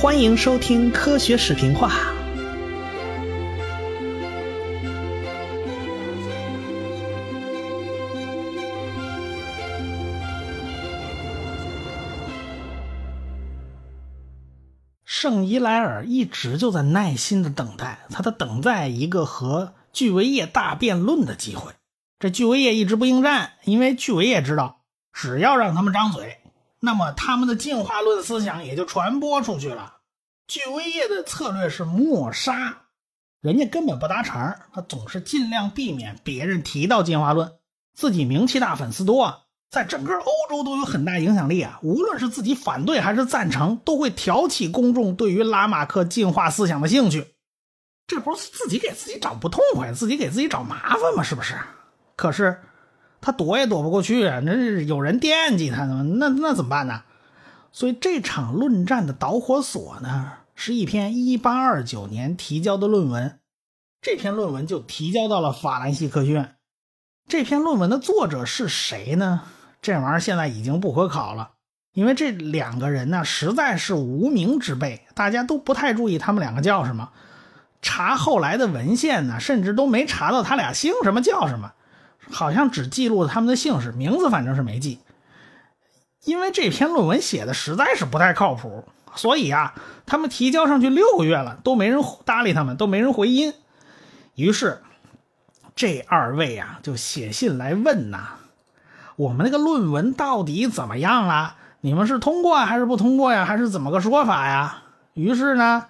欢迎收听科学视频化。圣伊莱尔一直就在耐心的等待，他在等待一个和巨维叶大辩论的机会。这巨维叶一直不应战，因为巨维叶知道，只要让他们张嘴，那么他们的进化论思想也就传播出去了。巨维业的策略是抹杀，人家根本不搭茬他总是尽量避免别人提到进化论，自己名气大，粉丝多。在整个欧洲都有很大影响力啊！无论是自己反对还是赞成，都会挑起公众对于拉马克进化思想的兴趣。这不是自己给自己找不痛快，自己给自己找麻烦吗？是不是？可是他躲也躲不过去啊！那是有人惦记他呢，那那怎么办呢？所以这场论战的导火索呢，是一篇1829年提交的论文。这篇论文就提交到了法兰西科学院。这篇论文的作者是谁呢？这玩意儿现在已经不可考了，因为这两个人呢实在是无名之辈，大家都不太注意他们两个叫什么。查后来的文献呢，甚至都没查到他俩姓什么叫什么，好像只记录了他们的姓氏，名字反正是没记。因为这篇论文写的实在是不太靠谱，所以啊，他们提交上去六个月了，都没人搭理他们，都没人回音。于是这二位啊就写信来问呐。我们那个论文到底怎么样了？你们是通过还是不通过呀？还是怎么个说法呀？于是呢，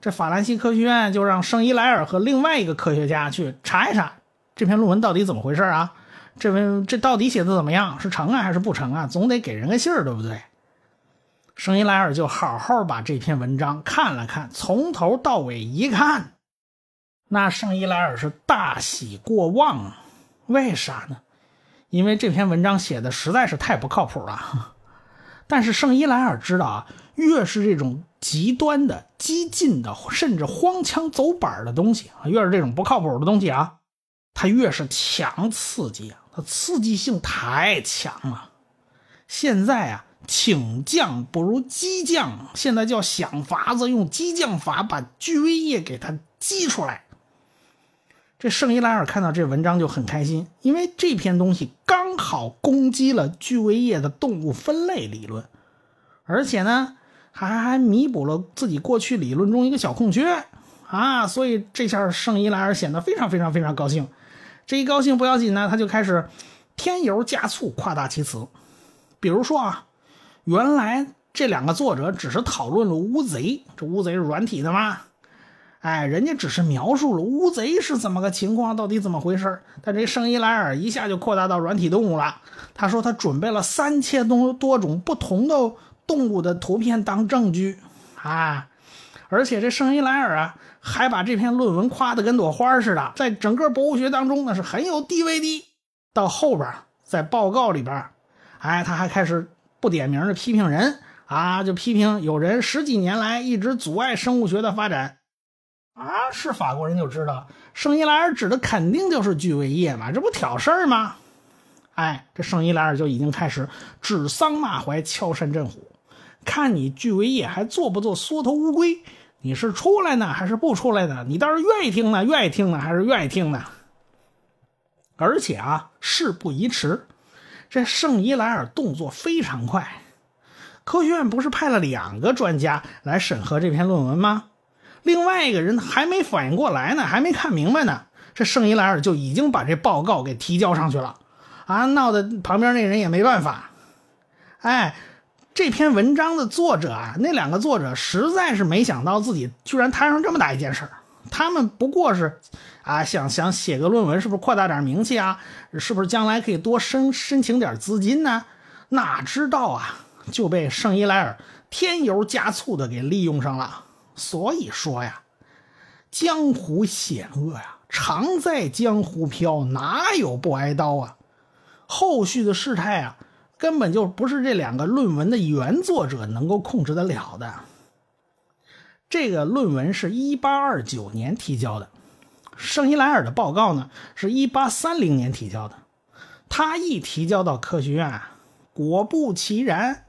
这法兰西科学院就让圣伊莱尔和另外一个科学家去查一查这篇论文到底怎么回事啊？这文这到底写的怎么样？是成啊还是不成啊？总得给人个信儿，对不对？圣伊莱尔就好好把这篇文章看了看，从头到尾一看，那圣伊莱尔是大喜过望，为啥呢？因为这篇文章写的实在是太不靠谱了，但是圣伊莱尔知道啊，越是这种极端的、激进的，甚至荒腔走板的东西啊，越是这种不靠谱的东西啊，它越是强刺激啊，它刺激性太强了。现在啊，请降不如激降，现在就要想法子用激降法把聚微液给它激出来。这圣伊莱尔看到这文章就很开心，因为这篇东西刚好攻击了巨维叶的动物分类理论，而且呢，还还弥补了自己过去理论中一个小空缺啊！所以这下圣伊莱尔显得非常非常非常高兴。这一高兴不要紧呢，他就开始添油加醋、夸大其词。比如说啊，原来这两个作者只是讨论了乌贼，这乌贼是软体的吗？哎，人家只是描述了乌贼是怎么个情况，到底怎么回事但这圣伊莱尔一下就扩大到软体动物了。他说他准备了三千多多种不同的动物的图片当证据啊，而且这圣伊莱尔啊，还把这篇论文夸得跟朵花似的，在整个博物学当中呢是很有地位的。到后边在报告里边，哎，他还开始不点名的批评人啊，就批评有人十几年来一直阻碍生物学的发展。啊，是法国人就知道圣伊莱尔指的肯定就是巨维叶嘛，这不挑事儿吗？哎，这圣伊莱尔就已经开始指桑骂槐、敲山震虎，看你巨维叶还做不做缩头乌龟？你是出来呢，还是不出来呢？你倒是愿意听呢，愿意听呢，还是愿意听呢？而且啊，事不宜迟，这圣伊莱尔动作非常快，科学院不是派了两个专家来审核这篇论文吗？另外一个人还没反应过来呢，还没看明白呢，这圣伊莱尔就已经把这报告给提交上去了，啊，闹得旁边那人也没办法。哎，这篇文章的作者啊，那两个作者实在是没想到自己居然摊上这么大一件事儿。他们不过是啊，想想写个论文，是不是扩大点名气啊？是不是将来可以多申申请点资金呢？哪知道啊，就被圣伊莱尔添油加醋的给利用上了。所以说呀，江湖险恶呀，常在江湖飘，哪有不挨刀啊？后续的事态啊，根本就不是这两个论文的原作者能够控制得了的。这个论文是一八二九年提交的，圣伊莱尔的报告呢是一八三零年提交的。他一提交到科学院，果不其然，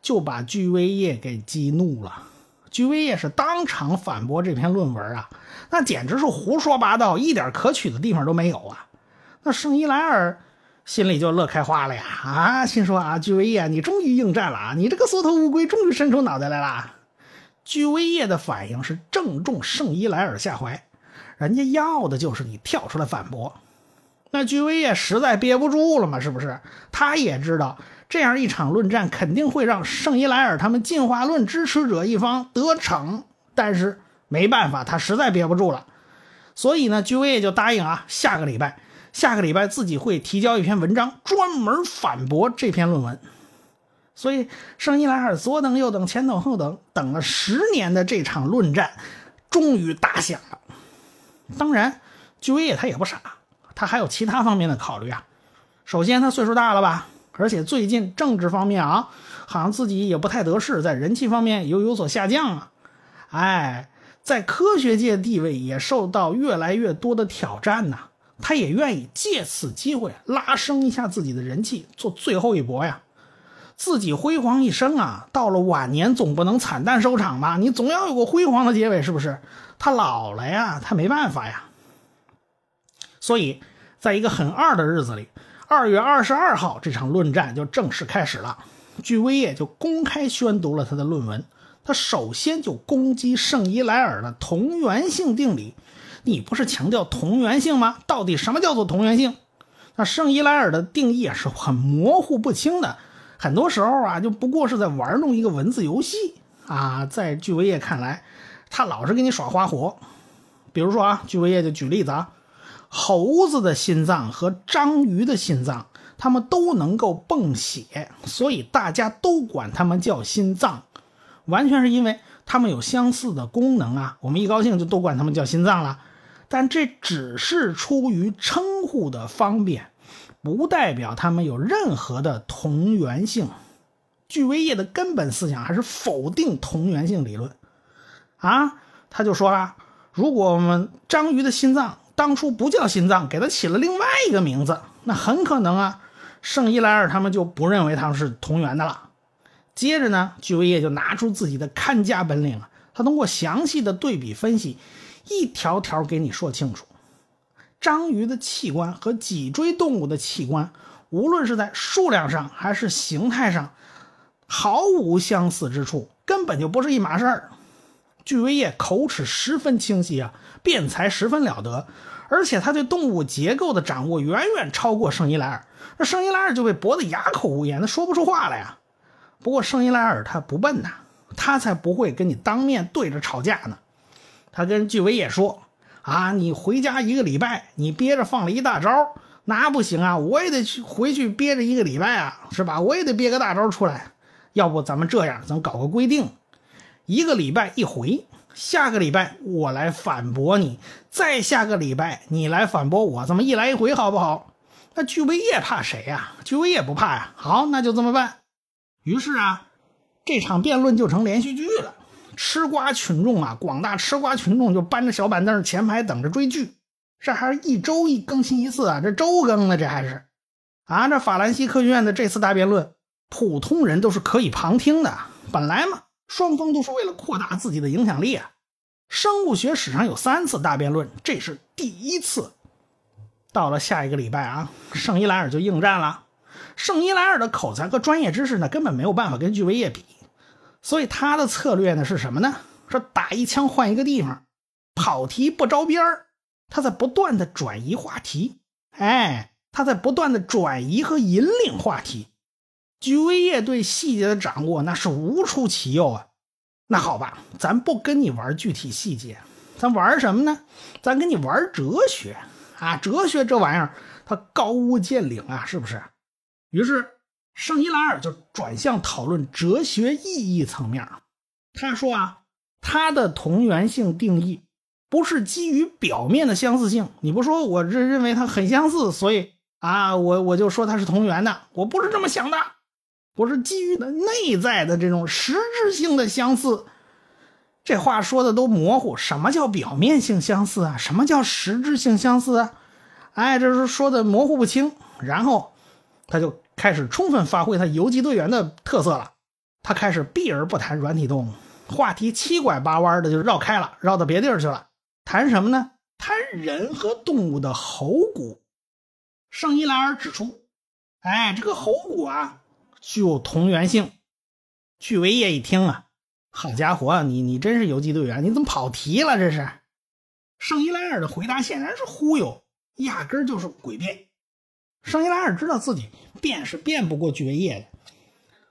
就把居威叶给激怒了。居维叶是当场反驳这篇论文啊，那简直是胡说八道，一点可取的地方都没有啊。那圣伊莱尔心里就乐开花了呀，啊，心说啊，居维叶，你终于应战了啊，你这个缩头乌龟终于伸出脑袋来了。居维叶的反应是正中圣伊莱尔下怀，人家要的就是你跳出来反驳。那居维叶实在憋不住了嘛，是不是？他也知道。这样一场论战肯定会让圣伊莱尔他们进化论支持者一方得逞，但是没办法，他实在憋不住了，所以呢，居维叶就答应啊，下个礼拜，下个礼拜自己会提交一篇文章，专门反驳这篇论文。所以圣伊莱尔左等右等前等后等，等了十年的这场论战，终于打响了。当然，居维叶他也不傻，他还有其他方面的考虑啊。首先，他岁数大了吧？而且最近政治方面啊，好像自己也不太得势，在人气方面又有所下降啊。哎，在科学界地位也受到越来越多的挑战呐。他也愿意借此机会拉升一下自己的人气，做最后一搏呀。自己辉煌一生啊，到了晚年总不能惨淡收场吧？你总要有个辉煌的结尾，是不是？他老了呀，他没办法呀。所以，在一个很二的日子里。二月二十二号，这场论战就正式开始了。巨威业就公开宣读了他的论文。他首先就攻击圣伊莱尔的同源性定理。你不是强调同源性吗？到底什么叫做同源性？那圣伊莱尔的定义啊是很模糊不清的，很多时候啊就不过是在玩弄一个文字游戏啊。在巨维叶看来，他老是给你耍花活。比如说啊，巨维叶就举例子啊。猴子的心脏和章鱼的心脏，它们都能够泵血，所以大家都管它们叫心脏，完全是因为它们有相似的功能啊。我们一高兴就都管它们叫心脏了，但这只是出于称呼的方便，不代表他们有任何的同源性。巨威业的根本思想还是否定同源性理论啊，他就说了，如果我们章鱼的心脏。当初不叫心脏，给他起了另外一个名字，那很可能啊，圣伊莱尔他们就不认为他们是同源的了。接着呢，居维叶就拿出自己的看家本领啊，他通过详细的对比分析，一条条给你说清楚。章鱼的器官和脊椎动物的器官，无论是在数量上还是形态上，毫无相似之处，根本就不是一码事儿。巨维叶口齿十分清晰啊，辩才十分了得，而且他对动物结构的掌握远远超过圣伊莱尔。那圣伊莱尔就被驳得哑口无言，他说不出话来呀。不过圣伊莱尔他不笨呐，他才不会跟你当面对着吵架呢。他跟巨维叶说：“啊，你回家一个礼拜，你憋着放了一大招，那不行啊，我也得去回去憋着一个礼拜啊，是吧？我也得憋个大招出来。要不咱们这样，咱搞个规定。”一个礼拜一回，下个礼拜我来反驳你，再下个礼拜你来反驳我，这么一来一回好不好？那居维叶怕谁呀？居维叶不怕呀。好，那就这么办。于是啊，这场辩论就成连续剧了。吃瓜群众啊，广大吃瓜群众就搬着小板凳前排等着追剧。这还是一周一更新一次啊，这周更呢，这还是啊。这法兰西科学院的这次大辩论，普通人都是可以旁听的。本来嘛。双方都是为了扩大自己的影响力啊！生物学史上有三次大辩论，这是第一次。到了下一个礼拜啊，圣伊莱尔就应战了。圣伊莱尔的口才和专业知识呢，根本没有办法跟巨维叶比，所以他的策略呢是什么呢？说打一枪换一个地方，跑题不着边儿。他在不断的转移话题，哎，他在不断的转移和引领话题。居维叶对细节的掌握那是无出其右啊！那好吧，咱不跟你玩具体细节，咱玩什么呢？咱跟你玩哲学啊！哲学这玩意儿，它高屋建瓴啊，是不是？于是圣伊莱尔就转向讨论哲学意义层面。他说啊，他的同源性定义不是基于表面的相似性。你不说，我这认为它很相似，所以啊，我我就说它是同源的。我不是这么想的。不是基于的内在的这种实质性的相似，这话说的都模糊。什么叫表面性相似啊？什么叫实质性相似啊？哎，这是说的模糊不清。然后他就开始充分发挥他游击队员的特色了。他开始避而不谈软体动物，话题七拐八弯的就绕开了，绕到别地儿去了。谈什么呢？谈人和动物的喉骨。圣伊莱尔指出，哎，这个喉骨啊，具有同源性。巨维叶一听啊，好家伙，你你真是游击队员，你怎么跑题了？这是。圣伊莱尔的回答显然是忽悠，压根就是诡辩。圣伊莱尔知道自己变是变不过巨维叶的，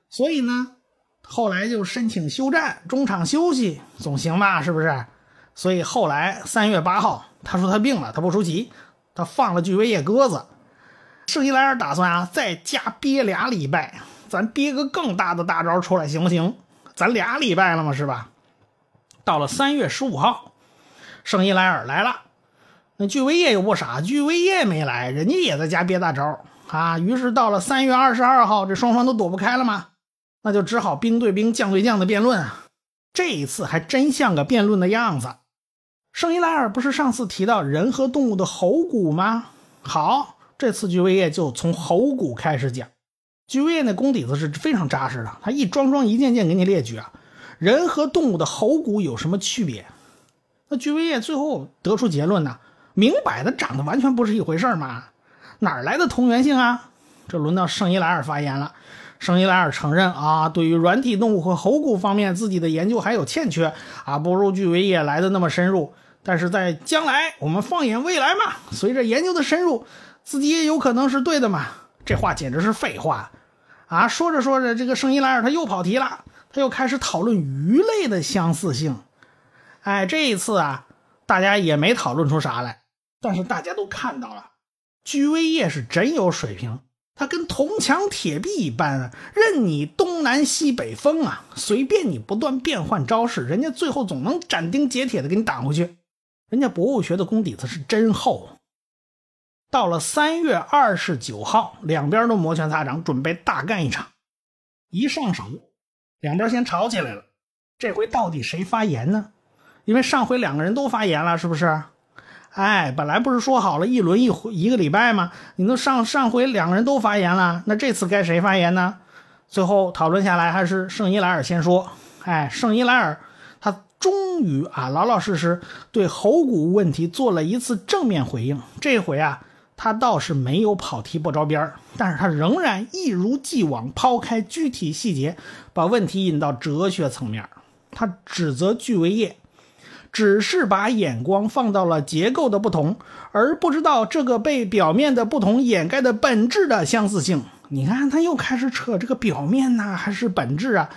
所以呢，后来就申请休战，中场休息总行吧？是不是？所以后来三月八号，他说他病了，他不出席，他放了巨维叶鸽子。圣伊莱尔打算啊，再加憋俩礼拜，咱憋个更大的大招出来，行不行？咱俩礼拜了嘛，是吧？到了三月十五号。圣伊莱尔来了，那巨威业又不傻，巨威业没来，人家也在家憋大招啊。于是到了三月二十二号，这双方都躲不开了嘛，那就只好兵对兵、将对将的辩论啊。这一次还真像个辩论的样子。圣伊莱尔不是上次提到人和动物的喉骨吗？好，这次巨威业就从喉骨开始讲。巨威业那功底子是非常扎实的，他一桩桩、一件件给你列举啊。人和动物的喉骨有什么区别？那巨威业最后得出结论呢？明摆的长得完全不是一回事嘛！哪来的同源性啊？这轮到圣伊莱尔发言了。圣伊莱尔承认啊，对于软体动物和喉骨方面，自己的研究还有欠缺啊，不如巨维也来的那么深入。但是在将来，我们放眼未来嘛，随着研究的深入，自己也有可能是对的嘛。这话简直是废话啊！说着说着，这个圣伊莱尔他又跑题了，他又开始讨论鱼类的相似性。哎，这一次啊，大家也没讨论出啥来，但是大家都看到了，居威叶是真有水平，他跟铜墙铁壁一般啊，任你东南西北风啊，随便你不断变换招式，人家最后总能斩钉截铁的给你挡回去。人家博物学的功底子是真厚。到了三月二十九号，两边都摩拳擦掌，准备大干一场。一上手，两边先吵起来了。这回到底谁发言呢？因为上回两个人都发言了，是不是？哎，本来不是说好了一轮一回一个礼拜吗？你都上上回两个人都发言了，那这次该谁发言呢？最后讨论下来，还是圣伊莱尔先说。哎，圣伊莱尔他终于啊老老实实对喉骨问题做了一次正面回应。这回啊，他倒是没有跑题不着边但是他仍然一如既往抛开具体细节，把问题引到哲学层面。他指责巨维叶。只是把眼光放到了结构的不同，而不知道这个被表面的不同掩盖的本质的相似性。你看，他又开始扯这个表面呐，还是本质啊？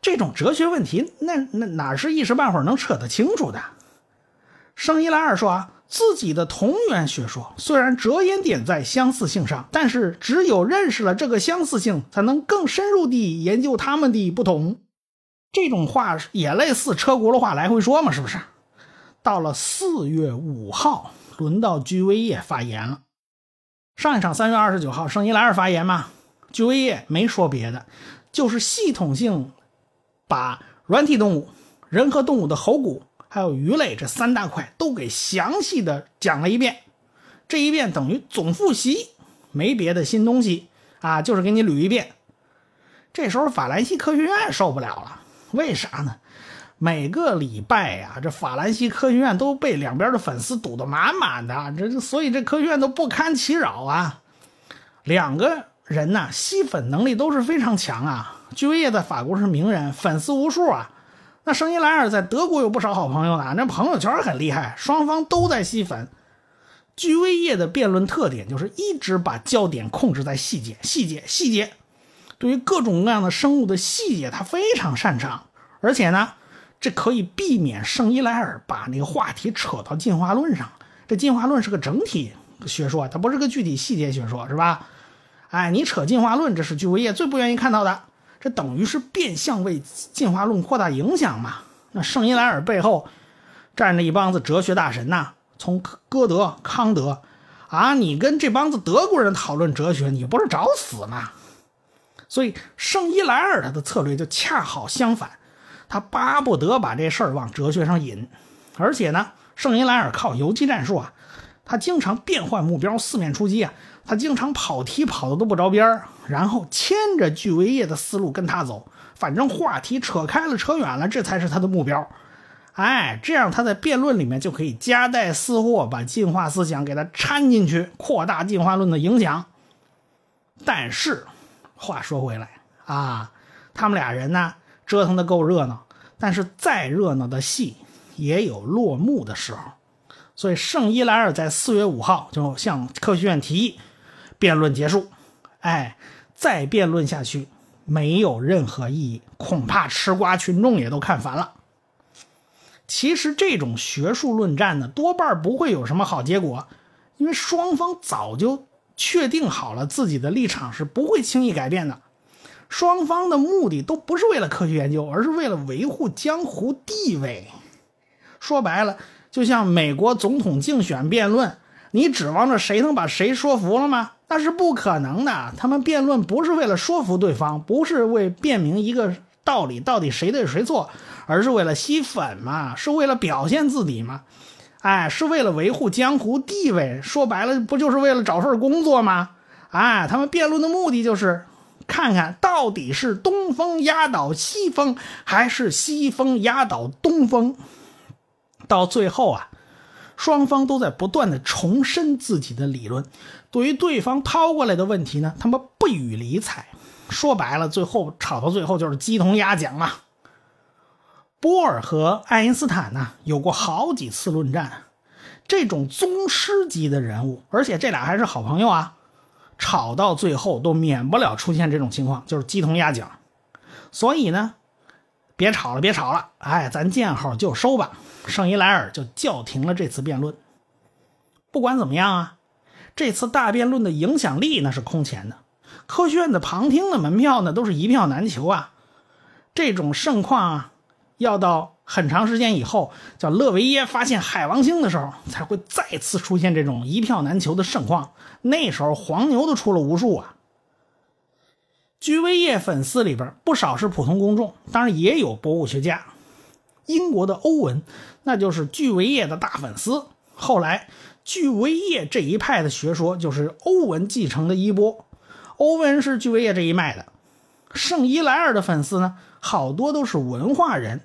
这种哲学问题，那那哪是一时半会儿能扯得清楚的？圣伊莱尔说啊，自己的同源学说虽然着眼点在相似性上，但是只有认识了这个相似性，才能更深入地研究它们的不同。这种话也类似车轱辘话来回说嘛，是不是？到了四月五号，轮到居维叶发言了。上一场三月二十九号，圣伊莱尔发言嘛，居维叶没说别的，就是系统性把软体动物、人和动物的喉骨，还有鱼类这三大块都给详细的讲了一遍。这一遍等于总复习，没别的新东西啊，就是给你捋一遍。这时候法兰西科学院受不了了，为啥呢？每个礼拜呀，这法兰西科学院都被两边的粉丝堵得满满的，这所以这科学院都不堪其扰啊。两个人呢，吸粉能力都是非常强啊。居维叶在法国是名人，粉丝无数啊。那圣伊莱尔在德国有不少好朋友呢，那朋友圈很厉害，双方都在吸粉。居维叶的辩论特点就是一直把焦点控制在细节，细节，细节。对于各种各样的生物的细节，他非常擅长，而且呢。这可以避免圣伊莱尔把那个话题扯到进化论上。这进化论是个整体学说，它不是个具体细节学说，是吧？哎，你扯进化论，这是巨维叶最不愿意看到的。这等于是变相为进化论扩大影响嘛？那圣伊莱尔背后站着一帮子哲学大神呐，从歌德、康德啊，你跟这帮子德国人讨论哲学，你不是找死吗？所以圣伊莱尔他的策略就恰好相反。他巴不得把这事儿往哲学上引，而且呢，圣伊莱尔靠游击战术啊，他经常变换目标，四面出击啊。他经常跑题跑的都不着边然后牵着巨维叶的思路跟他走，反正话题扯开了扯远了，这才是他的目标。哎，这样他在辩论里面就可以夹带私货，把进化思想给他掺进去，扩大进化论的影响。但是话说回来啊，他们俩人呢折腾的够热闹，但是再热闹的戏也有落幕的时候。所以圣伊莱尔在四月五号就向科学院提议。辩论结束，哎，再辩论下去没有任何意义，恐怕吃瓜群众也都看烦了。其实这种学术论战呢，多半不会有什么好结果，因为双方早就确定好了自己的立场是不会轻易改变的。双方的目的都不是为了科学研究，而是为了维护江湖地位。说白了，就像美国总统竞选辩论，你指望着谁能把谁说服了吗？那是不可能的。他们辩论不是为了说服对方，不是为辩明一个道理到底谁对谁错，而是为了吸粉嘛，是为了表现自己嘛，哎，是为了维护江湖地位。说白了，不就是为了找份工作吗？哎，他们辩论的目的就是看看到底是东风压倒西风，还是西风压倒东风。到最后啊。双方都在不断的重申自己的理论，对于对方抛过来的问题呢，他们不予理睬。说白了，最后吵到最后就是鸡同鸭讲啊。波尔和爱因斯坦呢有过好几次论战，这种宗师级的人物，而且这俩还是好朋友啊，吵到最后都免不了出现这种情况，就是鸡同鸭讲。所以呢。别吵了，别吵了，哎，咱见好就收吧。圣伊莱尔就叫停了这次辩论。不管怎么样啊，这次大辩论的影响力那是空前的，科学院的旁听的门票呢都是一票难求啊。这种盛况啊，要到很长时间以后，叫勒维耶发现海王星的时候，才会再次出现这种一票难求的盛况。那时候黄牛都出了无数啊。居维叶粉丝里边不少是普通公众，当然也有博物学家。英国的欧文，那就是居维叶的大粉丝。后来，居维叶这一派的学说就是欧文继承的衣钵。欧文是居维叶这一脉的。圣伊莱尔的粉丝呢，好多都是文化人。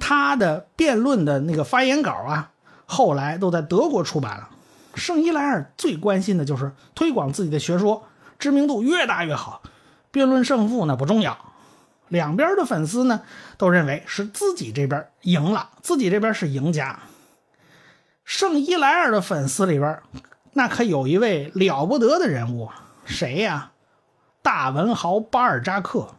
他的辩论的那个发言稿啊，后来都在德国出版了。圣伊莱尔最关心的就是推广自己的学说，知名度越大越好。辩论胜负呢不重要，两边的粉丝呢都认为是自己这边赢了，自己这边是赢家。圣伊莱尔的粉丝里边，那可有一位了不得的人物，谁呀？大文豪巴尔扎克。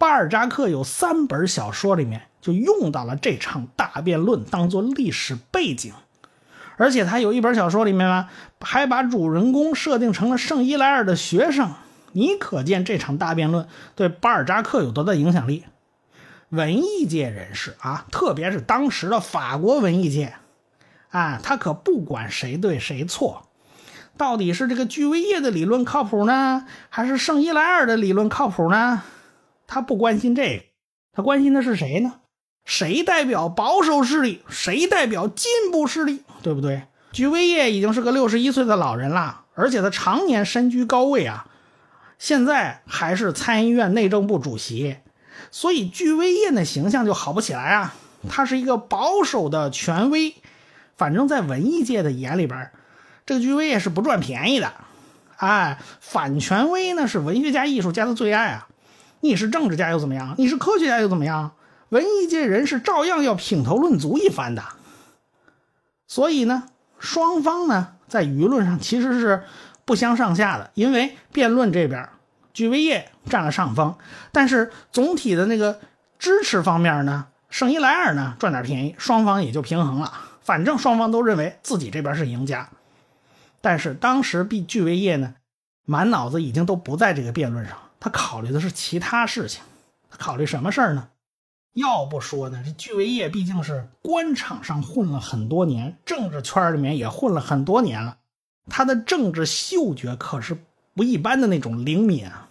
巴尔扎克有三本小说里面就用到了这场大辩论当做历史背景，而且他有一本小说里面呢，还把主人公设定成了圣伊莱尔的学生。你可见这场大辩论对巴尔扎克有多大影响力？文艺界人士啊，特别是当时的法国文艺界，啊，他可不管谁对谁错，到底是这个居维叶的理论靠谱呢，还是圣伊莱尔的理论靠谱呢？他不关心这个，他关心的是谁呢？谁代表保守势力，谁代表进步势力，对不对？居维叶已经是个六十一岁的老人了，而且他常年身居高位啊。现在还是参议院内政部主席，所以居维叶的形象就好不起来啊。他是一个保守的权威，反正在文艺界的眼里边，这个居维叶是不赚便宜的。哎，反权威呢是文学家、艺术家的最爱啊。你是政治家又怎么样？你是科学家又怎么样？文艺界人士照样要品头论足一番的。所以呢，双方呢在舆论上其实是。不相上下的，因为辩论这边，居维叶占了上风，但是总体的那个支持方面呢，圣伊莱尔呢赚点便宜，双方也就平衡了。反正双方都认为自己这边是赢家，但是当时毕居维叶呢，满脑子已经都不在这个辩论上，他考虑的是其他事情。他考虑什么事儿呢？要不说呢，这巨维业毕竟是官场上混了很多年，政治圈里面也混了很多年了。他的政治嗅觉可是不一般的那种灵敏啊！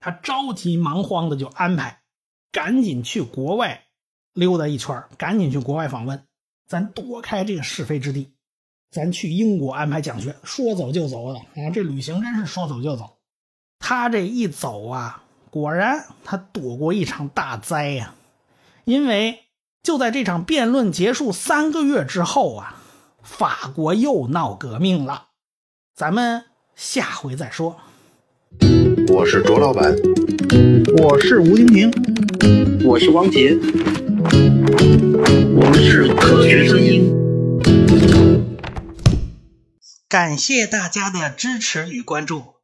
他着急忙慌的就安排，赶紧去国外溜达一圈，赶紧去国外访问，咱躲开这个是非之地。咱去英国安排讲学，说走就走的啊！这旅行真是说走就走。他这一走啊，果然他躲过一场大灾呀！因为就在这场辩论结束三个月之后啊，法国又闹革命了。咱们下回再说。我是卓老板，我是吴京平，我是汪杰，我们是科学声音。感谢大家的支持与关注。